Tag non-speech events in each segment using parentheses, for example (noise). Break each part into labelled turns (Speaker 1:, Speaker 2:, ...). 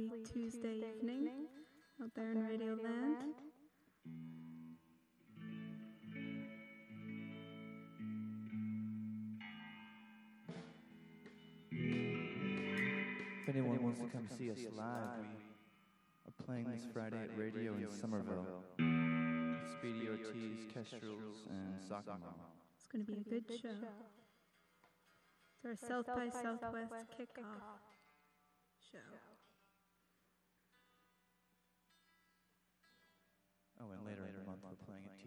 Speaker 1: lovely Tuesday evening out there in Radio Land.
Speaker 2: If anyone wants to come see us live, we are playing this Friday at Radio in Somerville. Speedy Ortiz, Kestrels, and Sakamo.
Speaker 1: It's going to be a good show. It's our South by Southwest kickoff show.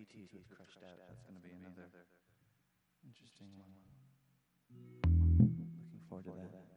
Speaker 2: Playing with Crushed Out. That's going to be another interesting one. Looking forward to that.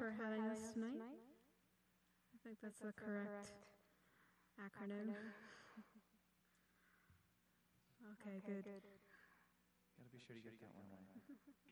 Speaker 1: For having us tonight. I think that's the correct acronym. (laughs) Okay, good.
Speaker 3: Gotta be sure to get that one right. (laughs)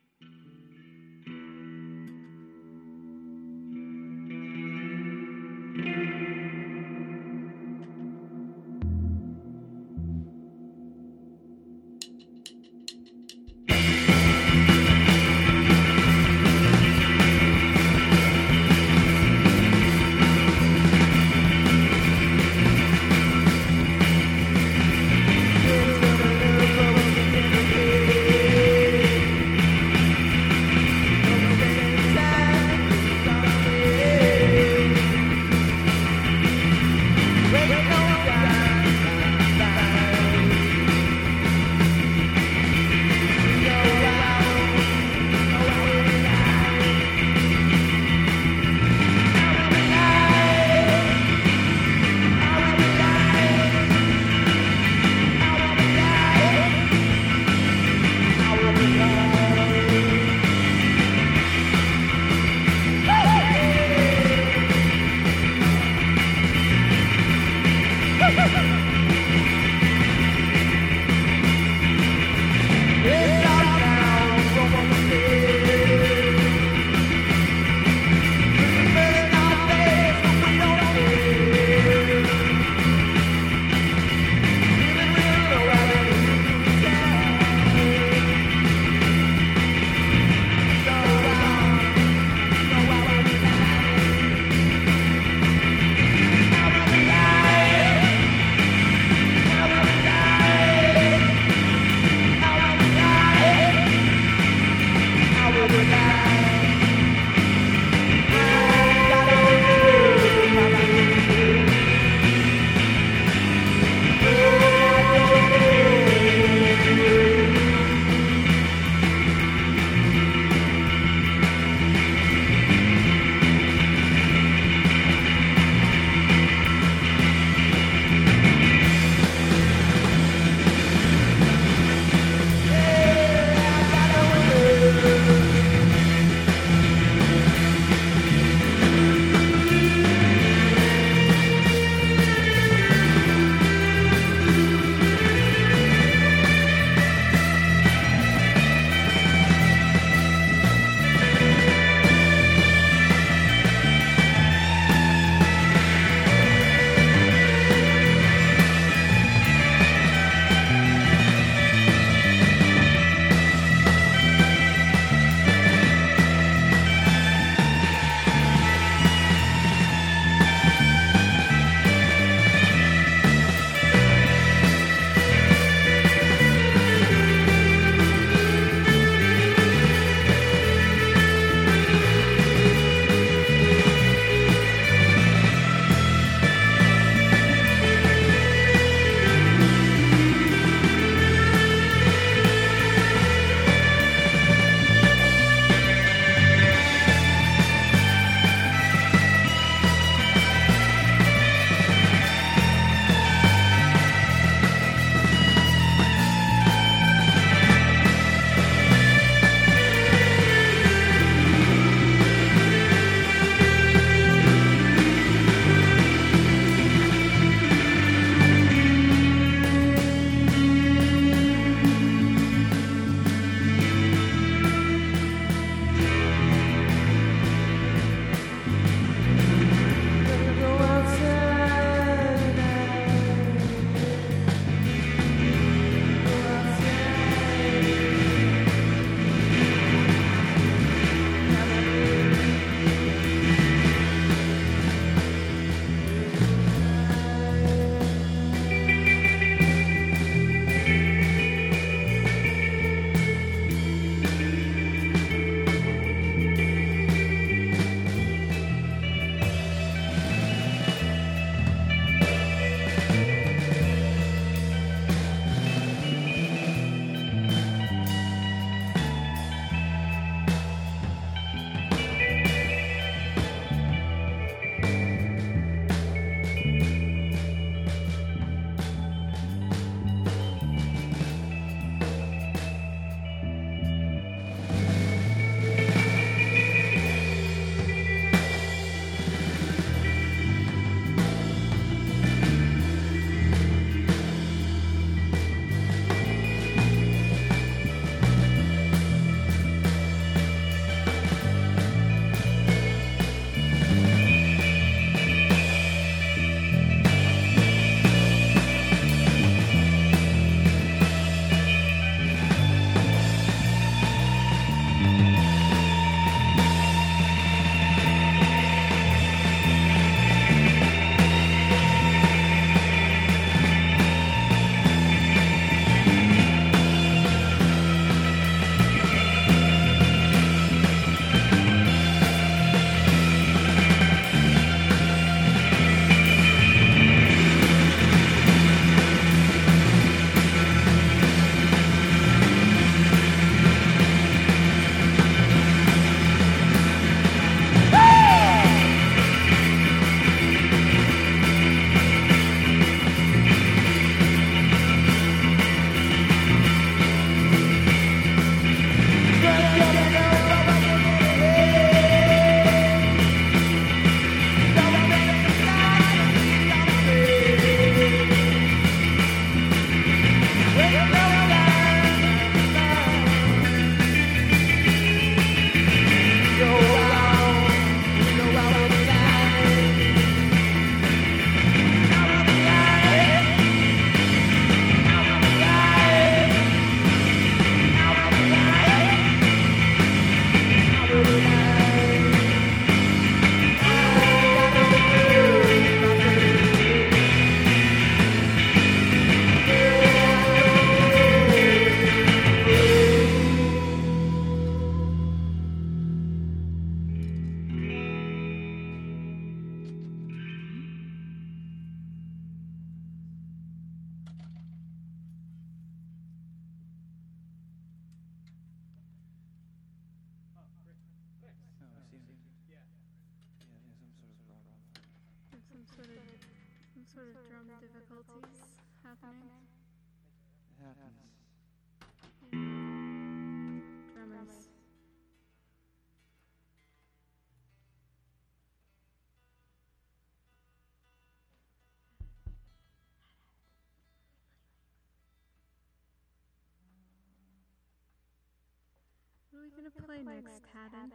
Speaker 1: What are we gonna play next, Haddon?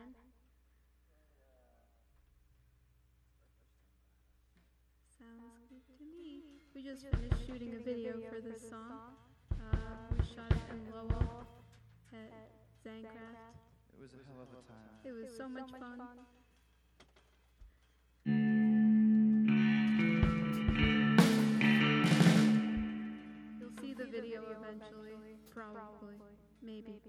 Speaker 1: Sounds good to me. We just finished shooting a video for this song. Uh, we shot it in Lowell at Zancraft.
Speaker 3: It was a hell of a time.
Speaker 1: It was so much fun. You'll see the video eventually, probably, maybe.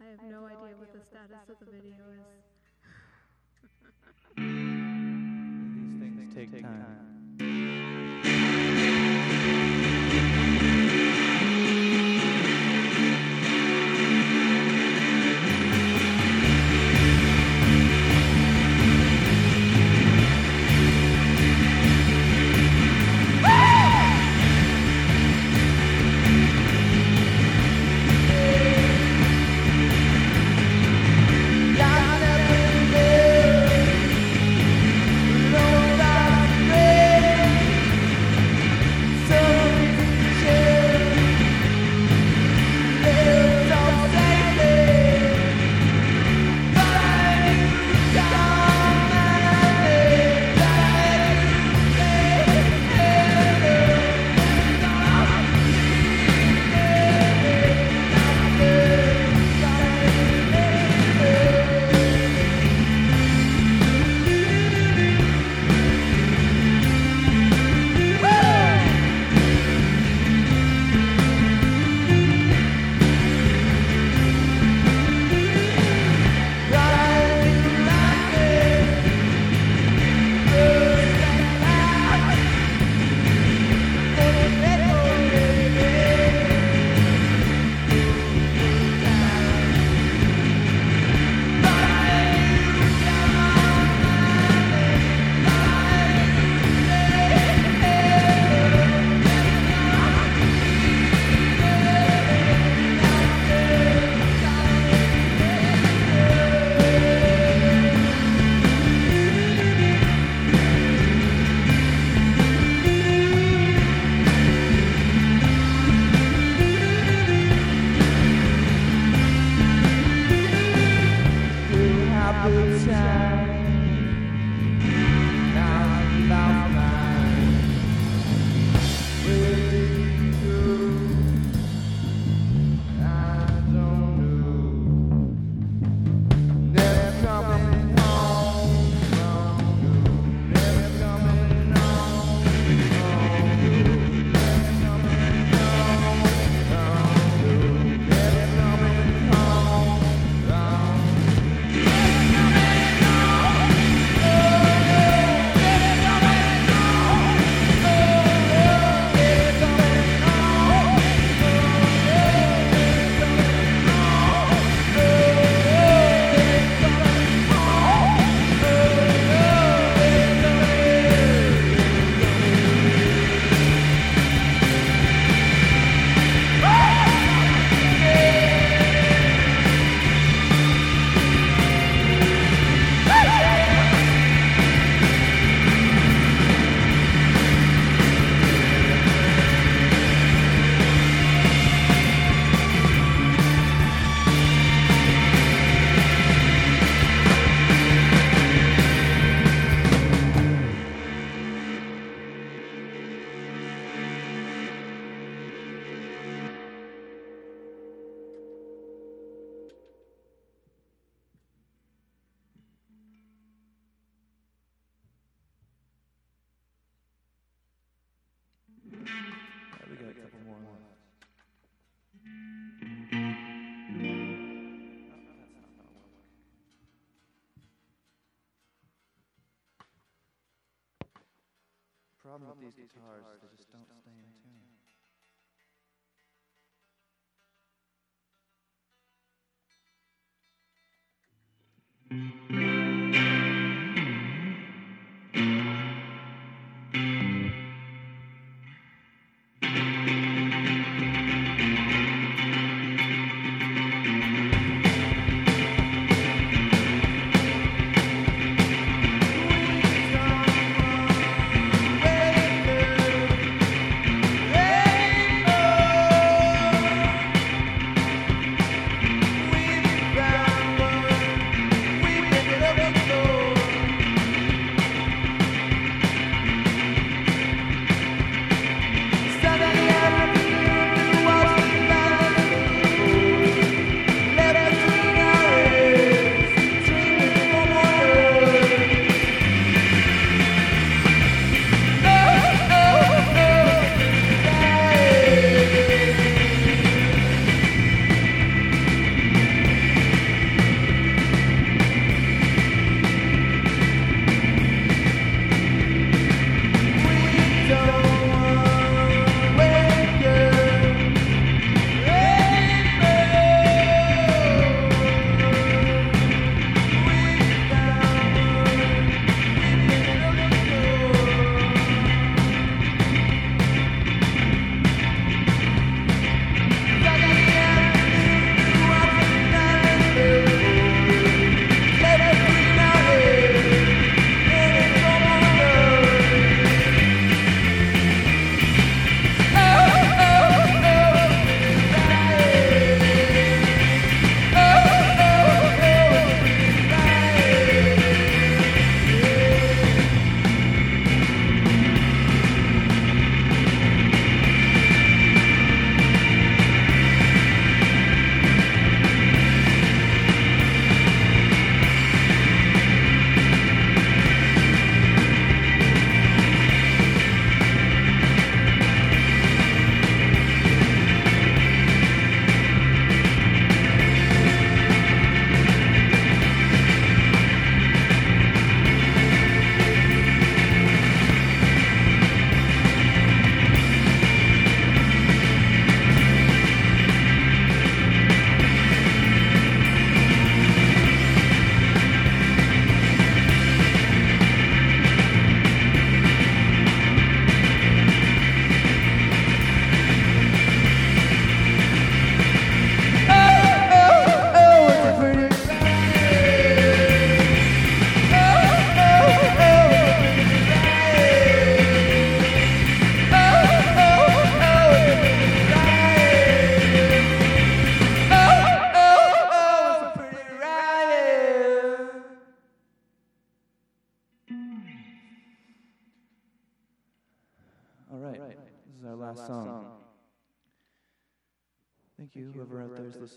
Speaker 1: I have no idea what the status of the video is. (laughs)
Speaker 3: These things take time. The problem with these guitars, they just don't stay in tune.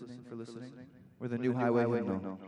Speaker 3: Listening, for listening. We're the new highway hymnal.